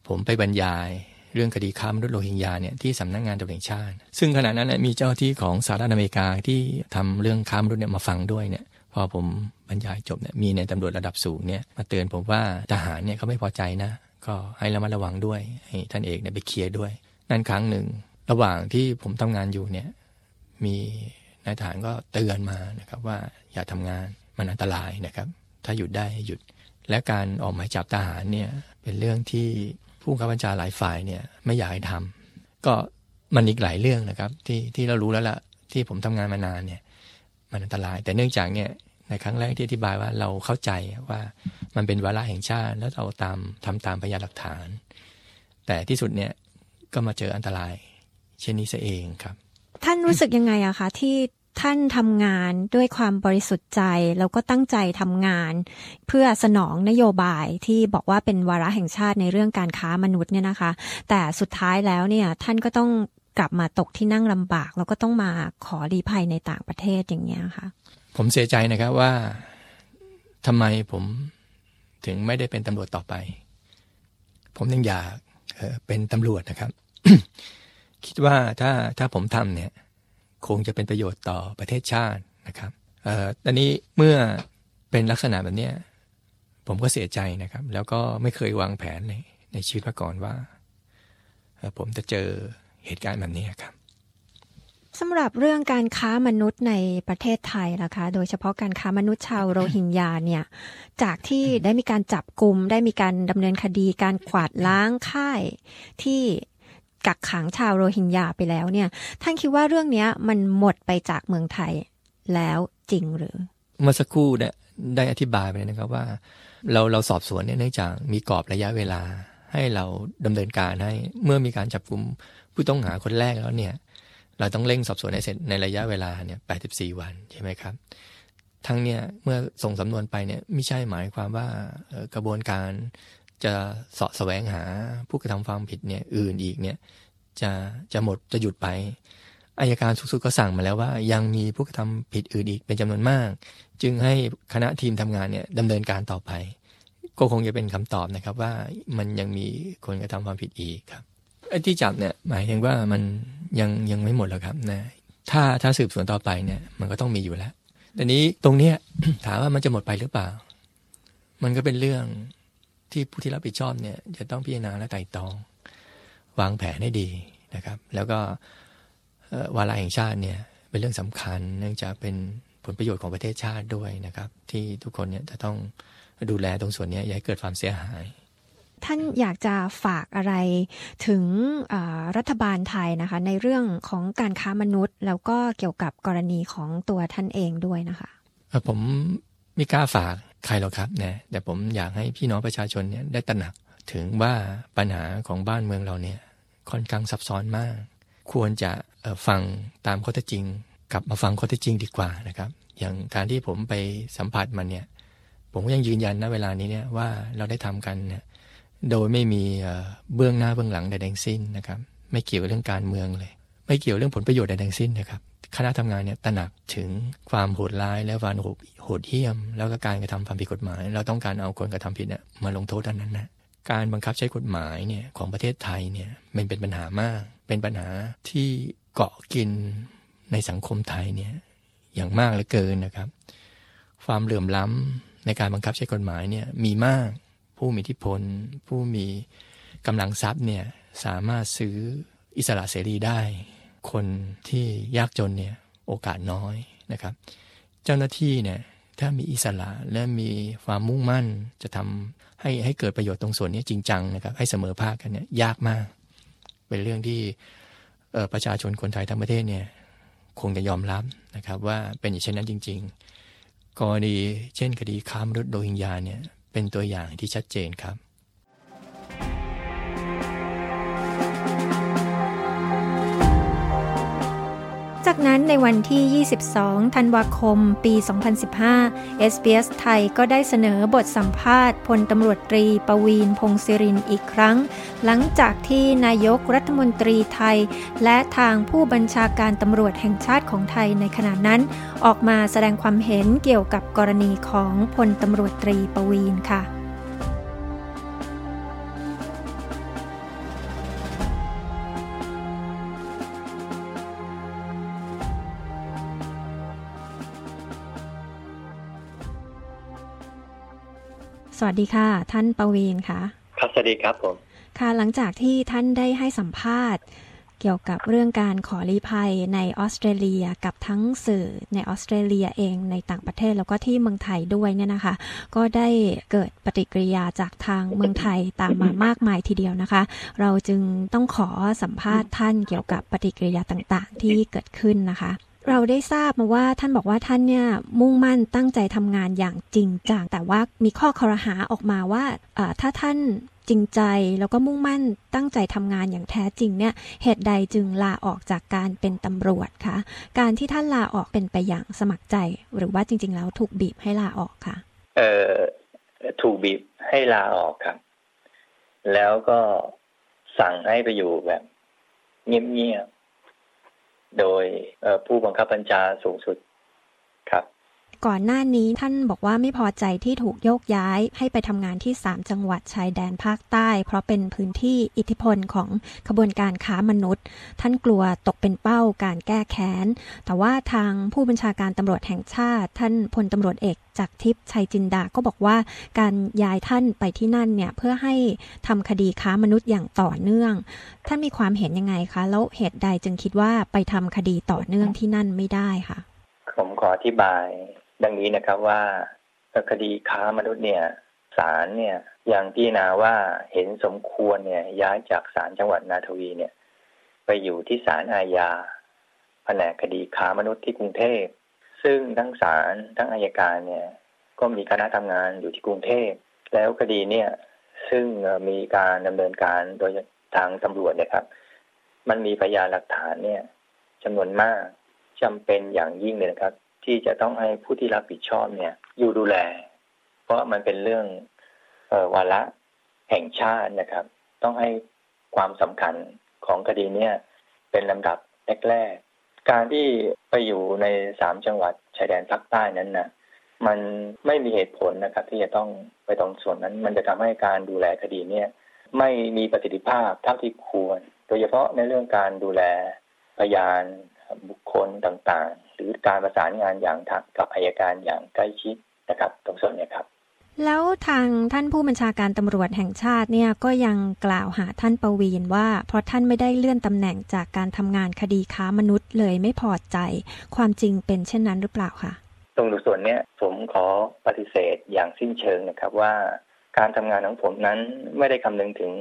ผมไปบรรยายเรื่องคดีค้ามนุษย์โรฮิงญาเนี่ยที่สำนักงงานตำรวจชาติ ซึ่งขณะนั้นมีเจ้าที่ของสหรัฐอเมริกาที่ทำเรื่องค้ามนุษย์เนี่ยมาฟังด้วยเนี่ยพอผมบรรยายจบเนี่ยมีในตำรวจระดับสูงเนี่ยมาเตือนผมว่าทหารเนี่ยเขาไม่พอใจนะ ก็ให้ระมัดระวังด้วยให้ท่านเอกเนี่ยไปเคลียร์ด้วย นั่นครั้งหนึ่ง ระหว่างที่ผมทำงานอยู่เนี่ยมีนายทหารก็เตือนมานะครับว่าอย่าทำงานมันอันตรายนะครับ ถ้าหยุดได้หยุด และการออกหมายจับทหารเนี่ยเป็นเรื่องที่ผู้ข้าบัญชาหลายฝ่ายเนี่ยไม่อยากให้ทำก็มันอีกหลายเรื่องนะครับที่ที่เรารู้แล้วละ่ะที่ผมทำงานมานานเนี่ยมันอันตราย แต่เนื่องจากเนี่ยในครั้งแรกที่อธิบายว่าเราเข้าใจว่ามันเป็นวาระแห่งชาติ แล้วเราตามทำตามพยานหลักฐาน แต่ที่สุดเนี่ยก็มาเจออันตราย เช่นนี้ซะเองครับ ท่านรู้สึกยังไงอะคะที่ ท่านทำงานด้วยความบริสุทธิ์ใจ แล้วก็ตั้งใจทำงาน เพื่อสนองนโยบายที่บอกว่าเป็นวาระแห่งชาติในเรื่องการค้ามนุษย์เนี่ยนะคะ แต่สุดท้ายแล้วเนี่ยท่านก็ต้องกลับมาตกที่นั่งลำบาก แล้วก็ต้องมาขอรีภัยในต่างประเทศอย่างเงี้ยค่ะ ผมเสียใจนะครับว่าทำไมผมถึงไม่ได้เป็นตำรวจต่อไป ผมยังอยากเป็นตำรวจนะครับ คิดว่าถ้าถ้าผมทำเนี่ย คงจะเป็นประโยชน์ต่อประเทศชาตินะครับเอ่อตอนนี้เมื่อเป็นลักษณะแบบนี้ผมก็เสียใจนะครับ แล้วก็ไม่เคยวางแผนในในชีวิตมาก่อนว่า ผมจะเจอเหตุการณ์แบบนี้ครับสำหรับเรื่องการค้ามนุษย์ในประเทศไทยนะคะ โดยเฉพาะการค้ามนุษย์ชาวโรฮิงญาเนี่ย จากที่ได้มีการจับกลุ่มได้มีการดำเนินคดีการกวาดล้างค่าย ที่ กักขังชาวโรฮิงญาไปแล้วเนี่ย ท่านคิดว่าเรื่องนี้มันหมดไปจากเมืองไทยแล้วจริงหรือ เมื่อสักครู่เนี่ยได้อธิบายไปนะครับว่า เราเราสอบสวนเนี่ยเนื่องจากมีกรอบระยะเวลา ให้เราดำเนินการให้เมื่อมีการจับกลุ่มผู้ต้องหาคนแรกแล้วเนี่ย เราต้องเร่งสอบสวนให้เสร็จในระยะเวลาเนี่ย84วันใช่ไหมครับทั้งเนี่ยเมื่อส่งสำนวนไปเนี่ยไม่ใช่หมายความว่ากระบวนการ จะเสาะแสวงหาผู้กระทำความผิดเนี่ยอื่นอีกเนี่ยจะจะหมดจะหยุดไปอายการสูงสุดก็สั่งมาแล้วว่ายังมีผู้กระทำผิดอื่นอีกเป็นจำนวนมาก จึงให้คณะทีมทำงานเนี่ยดำเนินการต่อไป ก็คงจะเป็นคำตอบนะครับว่ามันยังมีคนกระทำความผิดอีกครับไอ้ที่จับเนี่ยหมายถึงว่ามันยังยังไม่หมดแล้วครับนะถ้าถ้าสืบสวนต่อไปเนี่ยมันก็ต้องมีอยู่แล้วแต่นี้ตรงเนี้ยถามว่ามันจะหมดไปหรือเปล่า มันก็เป็นเรื่อง ที่ผู้ที่รับผิดชอบเนี่ยจะต้องพิจารณาและไต่ตอง วางแผนให้ดีนะครับ แล้วก็วาระแห่งชาติเนี่ยเป็นเรื่องสำคัญ เนื่องจากเป็นผลประโยชน์ของประเทศชาติด้วยนะครับ ที่ทุกคนเนี่ยจะต้องดูแลตรงส่วนนี้อย่าให้เกิดความเสียหายท่านอยากจะฝากอะไรถึงรัฐบาลไทยนะคะ ในเรื่องของการค้ามนุษย์ แล้วก็เกี่ยวกับกรณีของตัวท่านเองด้วยนะคะผมไม่กล้าฝาก ใครหรอกครับนะแต่ผมอยากให้พี่น้องประชาชนเนี่ยได้ตระหนักถึงว่าปัญหาของบ้านเมืองเราเนี่ยค่อนข้างซับซ้อนมาก ควรจะฟังตามข้อเท็จจริง กลับมาฟังข้อเท็จจริงดีกว่านะครับ อย่างการที่ผมไปสัมผัสมันเนี่ย ผมก็ยังยืนยันนะเวลานี้เนี่ยว่าเราได้ทำกันเนี่ยโดยไม่มีเบื้องหน้าเบื้องหลังใดทั้งสิ้นนะครับ ไม่เกี่ยวเรื่องการเมืองเลย ไม่เกี่ยวเรื่องผลประโยชน์ใดทั้งสิ้นนะครับ คณะทำงานเนี่ยตระหนักถึงความโหดร้ายและความโหดเหี้ยม แล้วก็การกระทำความผิดกฎหมาย เราต้องการเอาคนกระทำผิดเนี่ยมาลงโทษดันนั้นนะการบังคับใช้กฎหมายเนี่ยของประเทศไทยเนี่ยมันเป็นปัญหามาก เป็นปัญหาที่เกาะกินในสังคมไทยเนี่ยอย่างมากเหลือเกินนะครับ ความเหลื่อมล้ำในการบังคับใช้กฎหมายเนี่ยมีมากผู้มีอิทธิพล ผู้มีกำลังทรัพย์เนี่ยสามารถซื้ออิสระเสรีได้ คนที่ยากจนเนี่ยโอกาสน้อยนะครับ เจ้าหน้าที่เนี่ยถ้ามีอิสระและมีความมุ่งมั่นจะทำให้ให้เกิดประโยชน์ตรงส่วนนี้จริงจังนะครับ ให้เสมอภาคกันเนี่ยยากมาก เป็นเรื่องที่ประชาชนคนไทยทั้งประเทศเนี่ยคงจะยอมรับนะครับ ว่าเป็นอย่างเช่นนั้นจริง ๆ กรณีเช่นคดีค้ามนุษย์โดยหิงญาเนี่ยเป็นตัวอย่างที่ชัดเจนครับ นั้นในวันที่ 22 ธันวาคม ปี 2015 SBS ไทยก็ได้เสนอบทสัมภาษณ์พลตำรวจตรีปวีนพงศิรินอีกครั้ง หลังจากที่นายกรัฐมนตรีไทย และทางผู้บัญชาการตำรวจแห่งชาติของไทยในขณะนั้น ออกมาแสดงความเห็นเกี่ยวกับกรณีของพลตำรวจตรีปวีนค่ะ สวัสดีค่ะ ท่านประวีนค่ะ ครับสวัสดีครับผมค่ะหลังจากที่ท่านได้ให้สัมภาษณ์ เกี่ยวกับเรื่องการขอลี้ภัยในออสเตรเลียกับทั้งสื่อในออสเตรเลียเองในต่างประเทศแล้วก็ที่เมืองไทยด้วยเนี่ยนะคะ ก็ได้เกิดปฏิกิริยาจากทางเมืองไทยตามมามากมายทีเดียวนะคะ เราจึงต้องขอสัมภาษณ์ท่านเกี่ยวกับปฏิกิริยาต่างๆ ที่เกิดขึ้นนะคะ เราได้ทราบมาว่าท่านบอกว่าท่านเนี่ยมุ่งมั่นตั้งใจทำงานอย่างจริงจังแต่ว่ามีข้อคอรหาออกมาว่าถ้าท่านจริงใจแล้วก็มุ่งมั่นตั้งใจทำงานอย่างแท้จริงเนี่ยเหตุใดจึงลาออกจากการเป็นตำรวจคะการที่ท่านลาออกเป็นไปอย่างสมัครใจ หรือว่าจริง ๆ แล้วถูกบีบให้ลาออกคะเอ่อถูกบีบให้ลาออกครับ แล้วก็สั่งให้ไปอยู่แบบเงียบ โดยผู้บังคับบัญชาสูงสุดครับ ก่อนหน้านี้ท่านบอกว่าไม่พอใจที่ถูกโยกย้าย ให้ไปทำงานที่ 3 จังหวัดชายแดนภาคใต้ เพราะเป็นพื้นที่อิทธิพลของขบวนการค้ามนุษย์ ท่านกลัวตกเป็นเป้าการแก้แค้น แต่ว่าทางผู้บัญชาการตำรวจแห่งชาติ ท่านพลตำรวจเอกจากทิพย์ชัยจินดาก็บอกว่า การย้ายท่านไปที่นั่นเนี่ยเพื่อให้ทำคดีค้ามนุษย์อย่างต่อเนื่อง ท่านมีความเห็นยังไงคะ แล้วเหตุใดจึงคิดว่าไปทำคดีต่อเนื่องที่นั่นไม่ได้คะผมขออธิบาย ดังนี้นะครับว่าคดีค้ามนุษย์เนี่ยศาลเนี่ยยังพิจารณาว่าเห็นสมควรเนี่ยย้ายจากศาลจังหวัดนาทวีเนี่ย ไปอยู่ที่ศาลอาญาแผนกคดีค้ามนุษย์ที่กรุงเทพ ซึ่งทั้งศาลทั้งอายการเนี่ย ก็มีคณะทำงานอยู่ที่กรุงเทพ แล้วคดีเนี่ยซึ่งมีการดำเนินการโดยทางตำรวจนี่ยครับ มันมีพยานหลักฐานเนี่ยจำนวนมากจำเป็นอย่างยิ่งเลยนะครับ ที่จะต้องให้ผู้ที่รับผิดชอบเนี่ย อยู่ดูแล เพราะมันเป็นเรื่องออวาระแห่งชาตินะครับ ต้องให้ความสำคัญของคดีเนี่ยเป็นลำดับแรกๆการที่ไปอยู่ในสามจังหวัดชายแดนภาคใต้นั้นนะมันไม่มีเหตุผลนะครับ ที่จะต้องไปตรงส่วนนั้น มันจะทำให้การดูแลคดีเนี่ยไม่มีประสิทธิภาพเท่าที่ควร โดยเฉพาะในเรื่องการดูแลพยานบุคคลต่างๆ รือการประสานงานอย่างกับอายการอย่างใกล้ชิดนะครับตรงส่วนนี้ครับ แล้วทางท่านผู้บัญชาการตำรวจแห่งชาติเนี่ยก็ยังกล่าวหาท่านประวีนว่า เพราะท่านไม่ได้เลื่อนตำแหน่งจากการทำงานคดีค้ามนุษย์เลยไม่พอใจ ความจริงเป็นเช่นนั้นหรือเปล่าคะตรงส่วนเนี้ยผมขอปฏิเสธอย่างสิ้นเชิงนะครับว่า การทำงานของผมนั้นไม่ได้คำนึงถึง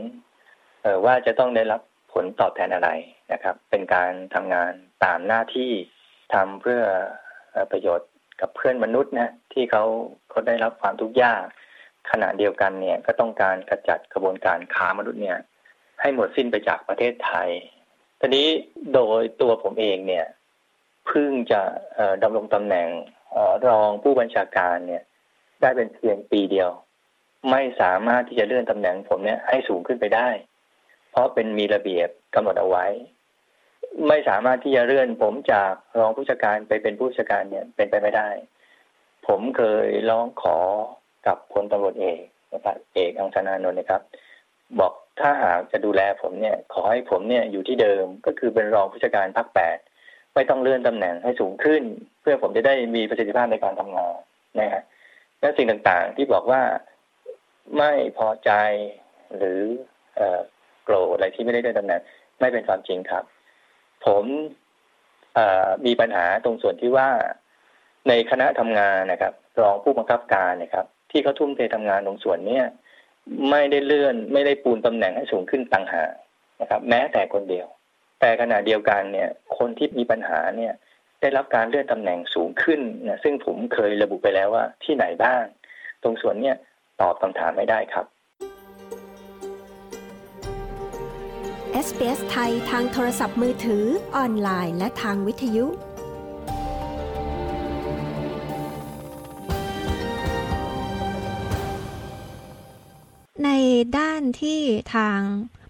ว่าจะต้องได้รับผลตอบแทนอะไรนะครับ เป็นการทำงานตามหน้าที่ ทำเพื่อประโยชน์กับเพื่อนมนุษย์นะที่เขาเขาได้รับความทุกข์ยากขณะเดียวกันเนี่ยก็ต้องการกระจัดกระบวนการค้ามนุษย์เนี่ย ให้หมดสิ้นไปจากประเทศไทยทีนี้โดยตัวผมเองเนี่ยเพิ่งจะดำรงตำแหน่งรองผู้บัญชาการเนี่ย ได้เป็นเพียงปีเดียว ไม่สามารถที่จะเลื่อนตำแหน่งผมเนี่ยให้สูงขึ้นไปได้ เพราะเป็นมีระเบียบกำหนดเอาไว้ ไม่สามารถที่จะเลื่อน ผมจากรองผู้จัดการไปเป็นผู้จัดการเนี่ยเป็นไปไม่ได้ ผมเคยร้องขอกับพลตำรวจเอกนะครับเอกอังสนานนท์นะครับ บอกถ้าหากจะดูแลผมเนี่ย ขอให้ผมเนี่ยอยู่ที่เดิมก็คือเป็นรองผู้จัดการภาคแปดไม่ต้องเลื่อนตำแหน่งให้สูงขึ้น เพื่อผมจะได้มีประสิทธิภาพในการทำงานนะฮะและสิ่งต่างๆที่บอกว่าไม่พอใจหรือโกรธอะไรที่ไม่ได้เลื่อนตำแหน่งไม่เป็นความจริงครับ ผมมีปัญหาตรงส่วนที่ว่าในคณะทำงานนะครับ รองผู้บังคับการนะครับ ที่เขาทุ่มเททำงานตรงส่วนเนี้ยไม่ได้เลื่อนไม่ได้ปูนตำแหน่งให้สูงขึ้นต่างหากนะครับ แม้แต่คนเดียว แต่ขณะเดียวกันเนี่ย คนที่มีปัญหาเนี่ย ได้รับการเลื่อนตำแหน่งสูงขึ้นนะซึ่งผมเคยระบุไปแล้วว่าที่ไหนบ้าง ตรงส่วนเนี้ยตอบคำถามไม่ได้ครับ SBS ไทยทางโทรศัพท์มือถือ ออนไลน์ และทางวิทยุ ในด้านที่ทาง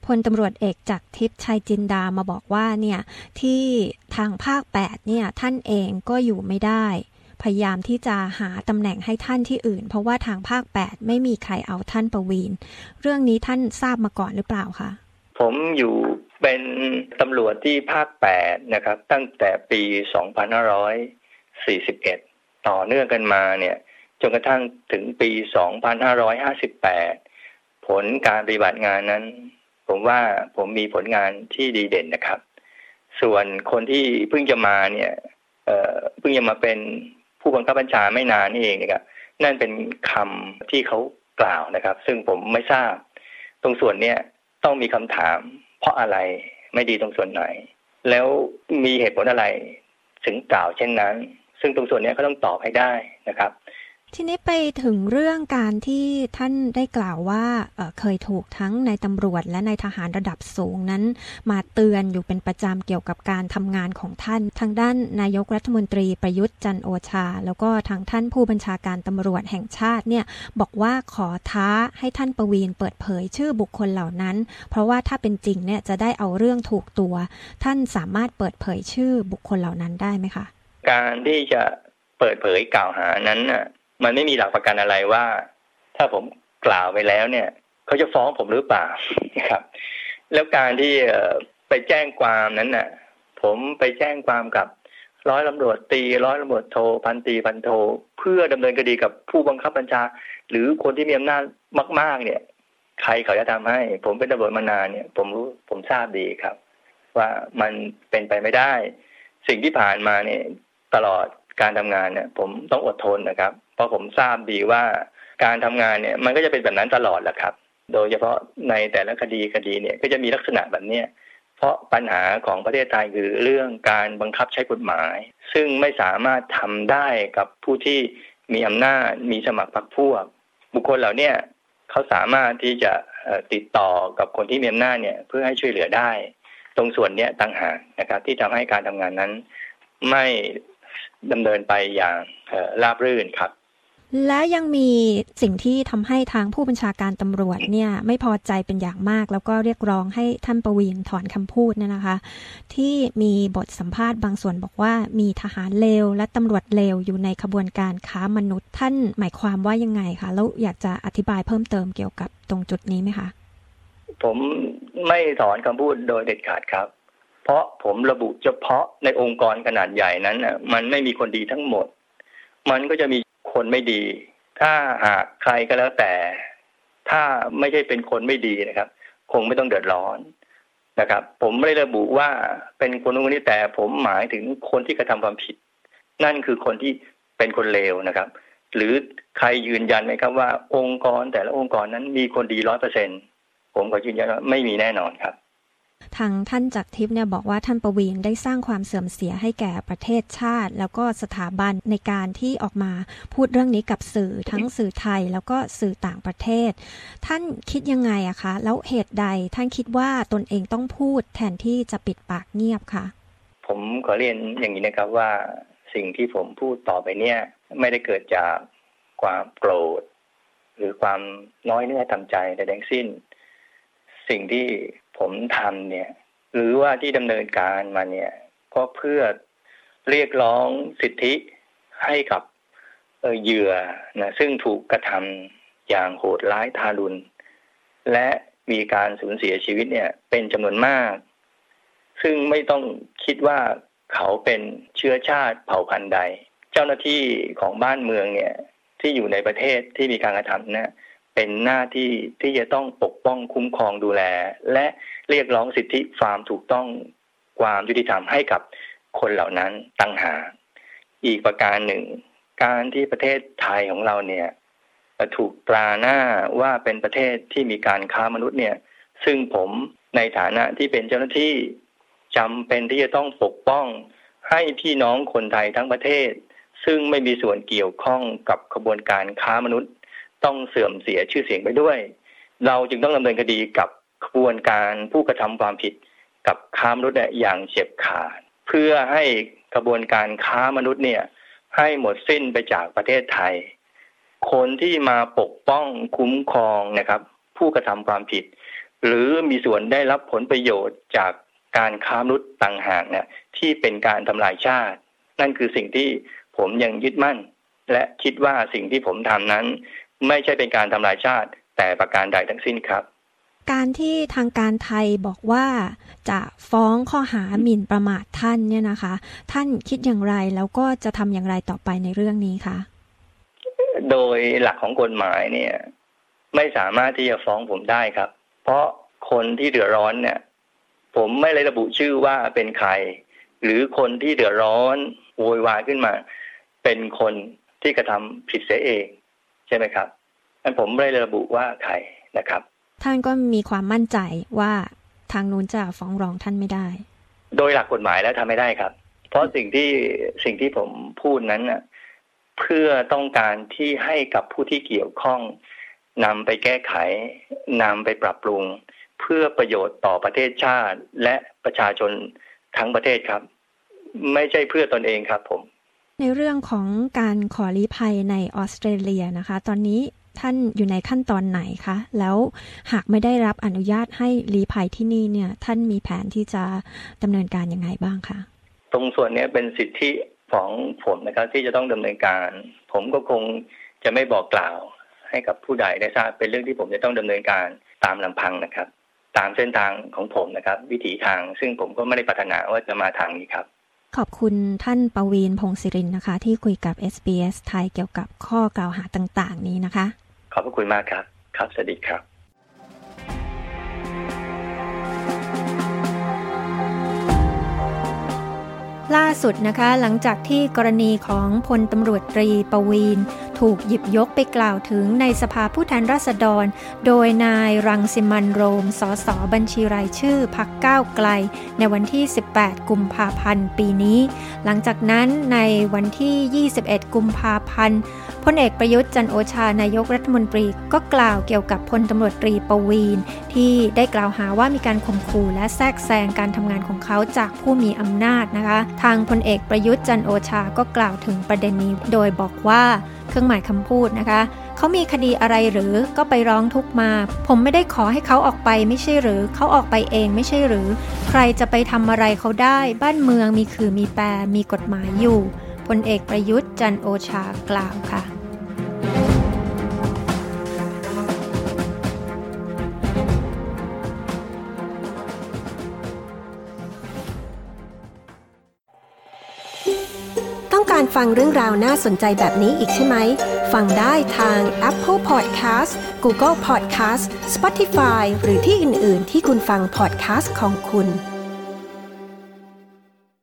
พลตำรวจเอกจากทิพย์ชัยจินดามาบอกว่าเนี่ยที่ทางภาค 8 เนี่ยท่านเองก็อยู่ไม่ได้ พยายามที่จะหาตำแหน่งให้ท่านที่อื่น เพราะว่าทางภาค 8 ไม่มีใครเอาท่านประวีน เรื่องนี้ท่านทราบมาก่อนหรือเปล่าคะ ผมอยู่เป็นตำรวจที่ภาค 8 นะครับ ตั้งแต่ปี 2541 ต่อเนื่องกันมาเนี่ยจนกระทั่งถึงปี 2558 ผลการปฏิบัติงานนั้น ผมว่าผมมีผลงานที่ดีเด่นนะครับ ส่วนคนที่เพิ่งจะมาเนี่ยเเพิ่งจะมาเป็นผู้บังคับบัญชาไม่นานนี่เองนะครับนั่นเป็นคำที่เขากล่าวนะครับ ซึ่งผมไม่ทราบ ตรงส่วนเนี้ย ต้องมีคำถาม เพราะอะไรไม่ดีตรงส่วนไหน แล้วมีเหตุผลอะไรถึงกล่าวเช่นนั้น ซึ่งตรงส่วนนี้เขาต้องตอบให้ได้นะครับ ทีนี้ไปถึงเรื่องการที่ท่านได้กล่าวว่าเเคยถูกทั้งในตำรวจและในทหารระดับสูงนั้น มาเตือนอยู่เป็นประจำเกี่ยวกับการทำงานของท่าน ทางด้านนายกรัฐมนตรีประยุทธ์จันโอชา แล้วก็ทางท่านผู้บัญชาการตำรวจแห่งชาติเนี่ยบอกว่าขอท้าให้ท่านประวีนเปิดเผยชื่อบุคคลเหล่านั้น เพราะว่าถ้าเป็นจริงเนี่ยจะได้เอาเรื่องถูกตัว ท่านสามารถเปิดเผยชื่อบุคคลเหล่านั้นได้ไหมคะ การที่จะเปิดเผยกล่าวหานั้นน่ะ มันไม่มีหลักประกันอะไรว่า ถ้าผมกล่าวไปแล้วเนี่ยเขาจะฟ้องผมหรือเปล่าครับ แล้วการที่ไปแจ้งความนั้นน่ะ ผมไปแจ้งความกับร้อยตำรวจตีร้อยตำรวจโทพันตีพันโท เพื่อดำเนินคดีกับผู้บังคับบัญชา หรือคนที่มีอำนาจมาก ๆ เนี่ย ใครเขาจะทำให้ ผมเป็นตำรวจมานานเนี่ย ผมรู้ผมทราบดีครับ ว่ามันเป็นไปไม่ได้ สิ่งที่ผ่านมาเนี่ยตลอดการทำงานเนี่ย ผมต้องอดทนนะครับ ราะผมทราบดีว่าการทำงานเนี่ยมันก็จะเป็นแบบนั้นตลอดแหละครับ โดยเฉพาะในแต่ละคดีคดีเนี่ยก็จะมีลักษณะแบบนี้เพราะปัญหาของประเทศไทยคือเรื่องการบังคับใช้กฎหมาย ซึ่งไม่สามารถทำได้กับผู้ที่มีอำนาจมีสมัครพรรคพวก บุคคลเหล่านี้เขาสามารถที่จะติดต่อกับคนที่มีอำนาจเนี่ยเพื่อให้ช่วยเหลือได้ ตรงส่วนนี้ต่างหากนะครับ ที่ทำให้การทำงานนั้นไม่ดำเนินไปอย่างราบรื่นครับ และยังมีสิ่งที่ทำให้ทางผู้บัญชาการตำรวจเนี่ยไม่พอใจเป็นอย่างมาก แล้วก็เรียกร้องให้ท่านประวินถอนคำพูดเนี่ยนะคะ ที่มีบทสัมภาษณ์บางส่วนบอกว่ามีทหารเลวและตำรวจเลวอยู่ในขบวนการค้ามนุษย์ ท่านหมายความว่ายังไงคะแล้วอยากจะอธิบายเพิ่มเติมเกี่ยวกับตรงจุดนี้ไหมคะ ผมไม่ถอนคำพูดโดยเด็ดขาดครับ เพราะผมระบุเฉพาะในองค์กรขนาดใหญ่นั้นมันไม่มีคนดีทั้งหมด มันก็จะมี คนไม่ดี ถ้าหากใครก็แล้วแต่ ถ้าไม่ใช่เป็นคนไม่ดีนะครับ คงไม่ต้องเดือดร้อนนะครับ ผมไม่ได้ระบุว่าเป็นคนนู้นนี้แต่ผมหมายถึงคนที่กระทำความผิด นั่นคือคนที่เป็นคนเลวนะครับ หรือใครยืนยันไหมครับว่า องค์กรแต่ละองค์กรนั้นมีคนดีร้อยเปอร์เซ็นผมขอยืนยันว่าไม่มีแน่นอนครับ ทางท่านจักทิพย์เนี่ยบอกว่าท่านประวีนได้สร้างความเสื่อมเสียให้แก่ประเทศชาติ แล้วก็สถาบันในการที่ออกมาพูดเรื่องนี้กับสื่อทั้งสื่อไทยแล้วก็สื่อต่างประเทศ ท่านคิดยังไงอะคะ แล้วเหตุใดท่านคิดว่าตนเองต้องพูดแทนที่จะปิดปากเงียบคะผมขอเรียนอย่างนี้นะครับว่าสิ่งที่ผมพูดต่อไปเนี่ย ไม่ได้เกิดจากความโกรธ หรือความน้อยเนื้อทำใจใดทั้งสิ้น สิ่งที่ ผมทำเนี่ย หรือว่าที่ดำเนินการมาเนี่ย ก็เพื่อเรียกร้องสิทธิให้กับเหยื่อนะซึ่งถูกกระทำอย่างโหดร้ายทารุณ และมีการสูญเสียชีวิตเนี่ย เป็นจำนวนมาก ซึ่งไม่ต้องคิดว่าเขาเป็นเชื้อชาติเผ่าพันธุ์ใด เจ้าหน้าที่ของบ้านเมืองเนี่ย ที่อยู่ในประเทศที่มีการกระทำนะ เป็นหน้าที่ที่จะต้องปกป้องคุ้มครองดูแล และเรียกร้องสิทธิความถูกต้องความยุติธรรมให้กับคนเหล่านั้นตั้งหา อีกประการหนึ่ง การที่ประเทศไทยของเราเนี่ยถูกตราหน้าว่าเป็นประเทศที่มีการค้ามนุษย์เนี่ย ซึ่งผมในฐานะที่เป็นเจ้าหน้าที่จำเป็นที่จะต้องปกป้องให้พี่น้องคนไทยทั้งประเทศ ซึ่งไม่มีส่วนเกี่ยวข้องกับขบวนการค้ามนุษย์ ต้องเสื่อมเสียชื่อเสียงไปด้วย เราจึงต้องดำเนินคดีกับขบวนการผู้กระทำความผิดกับค้ามนุษย์เนี่ยอย่างเฉียบขาด เพื่อให้กระบวนการค้ามนุษย์เนี่ย ให้หมดสิ้นไปจากประเทศไทย คนที่มาปกป้องคุ้มครองนะครับ ผู้กระทำความผิด หรือมีส่วนได้รับผลประโยชน์จากการค้ามนุษย์ต่างหากเนี่ยที่เป็นการทำลายชาติ นั่นคือสิ่งที่ผมยังยึดมั่น และคิดว่าสิ่งที่ผมทำนั้น ไม่ใช่เป็นการทำลายชาติ แต่ประการใดทั้งสิ้นครับ การที่ทางการไทยบอกว่าจะฟ้องข้อหาหมิ่นประมาทท่านเนี่ยนะคะ ท่านคิดอย่างไรแล้วก็จะทำอย่างไรต่อไปในเรื่องนี้คะโดยหลักของกฎหมายเนี่ย ไม่สามารถที่จะฟ้องผมได้ครับ เพราะคนที่เดือดร้อนเนี่ย ผมไม่ได้ระบุชื่อว่าเป็นใคร หรือคนที่เดือดร้อนโวยวายขึ้นมา เป็นคนที่กระทำผิดเสียเอง ใช่ไหมครับอันผมไม่ได้ระบุว่าใครนะครับ ท่านก็มีความมั่นใจว่าทางนู้นจะฟ้องร้องท่านไม่ได้ โดยหลักกฎหมายแล้วทำไม่ได้ครับ เพราะสิ่งที่สิ่งที่ผมพูดนั้นน่ะเพื่อต้องการที่ให้กับผู้ที่เกี่ยวข้องนำไปแก้ไขนำไปปรับปรุง เพื่อประโยชน์ต่อประเทศชาติและประชาชนทั้งประเทศครับ ไม่ใช่เพื่อตนเองครับผม ในเรื่องของการขอลี้ภัยในออสเตรเลียนะคะ ตอนนี้ท่านอยู่ในขั้นตอนไหนคะ แล้วหากไม่ได้รับอนุญาตให้ลี้ภัยที่นี่เนี่ย ท่านมีแผนที่จะดำเนินการยังไงบ้างคะ ตรงส่วนนี้เป็นสิทธิของผมนะครับที่จะต้องดำเนินการ ผมก็คงจะไม่บอกกล่าวให้กับผู้ใดได้ทราบเป็นเรื่องที่ผมจะต้องดำเนินการตามลำพังนะครับ ตามเส้นทางของผมนะครับ วิถีทางซึ่งผมก็ไม่ได้ปรารถนาว่าจะมาทางนี้ครับ ขอบคุณท่านประวีนพงศิรินนะคะ ที่คุยกับ SBS ไทยเกี่ยวกับข้อกล่าวหาต่าง ๆ นี้นะคะ ขอบพระคุณมากครับ ครับ สวัสดีครับ ล่าสุดนะคะหลังจากที่กรณีของพลตำรวจตรีปวีน ถูกหยิบยกไปกล่าวถึงในสภาผู้แทนราษฎร โดยนายรังสิมันโรม สสบัญชีรายชื่อพักก้าวไกล ในวันที่ 18 กุมภาพันธ์ปีนี้ หลังจากนั้นในวันที่ 21 กุมภาพันธ์ พลเอกประยุทธ์จันโอชานายกรัฐมนตรีก็กล่าวเกี่ยวกับพลตำรวจตรีปวีนที่ได้กล่าวหาว่ามีการข่มขู่และแทรกแซงการทำงานของเขาจากผู้มีอำนาจนะคะ ทางพลเอกประยุทธ์จันโอชาก็กล่าวถึงประเด็นนี้ โดยบอกว่าเครื่องหมายคำพูดนะคะเขามีคดีอะไรหรือก็ไปร้องทุกมา ผมไม่ได้ขอให้เขาออกไปไม่ใช่หรือ เขาออกไปเองไม่ใช่หรือ ใครจะไปทำอะไรเขาได้ บ้านเมืองมีคือมีแปรมีกฎหมายอยู่ ลเอกประยุทธ์จันโอชากล่าวค่ะการฟังเรื่องราวน่าสนใจแบบนี้อีกใช่ไหม ฟังได้ทาง Apple Podcast Google Podcast Spotify หรือที่อื่น ๆ ที่คุณฟัง podcast ของคุณ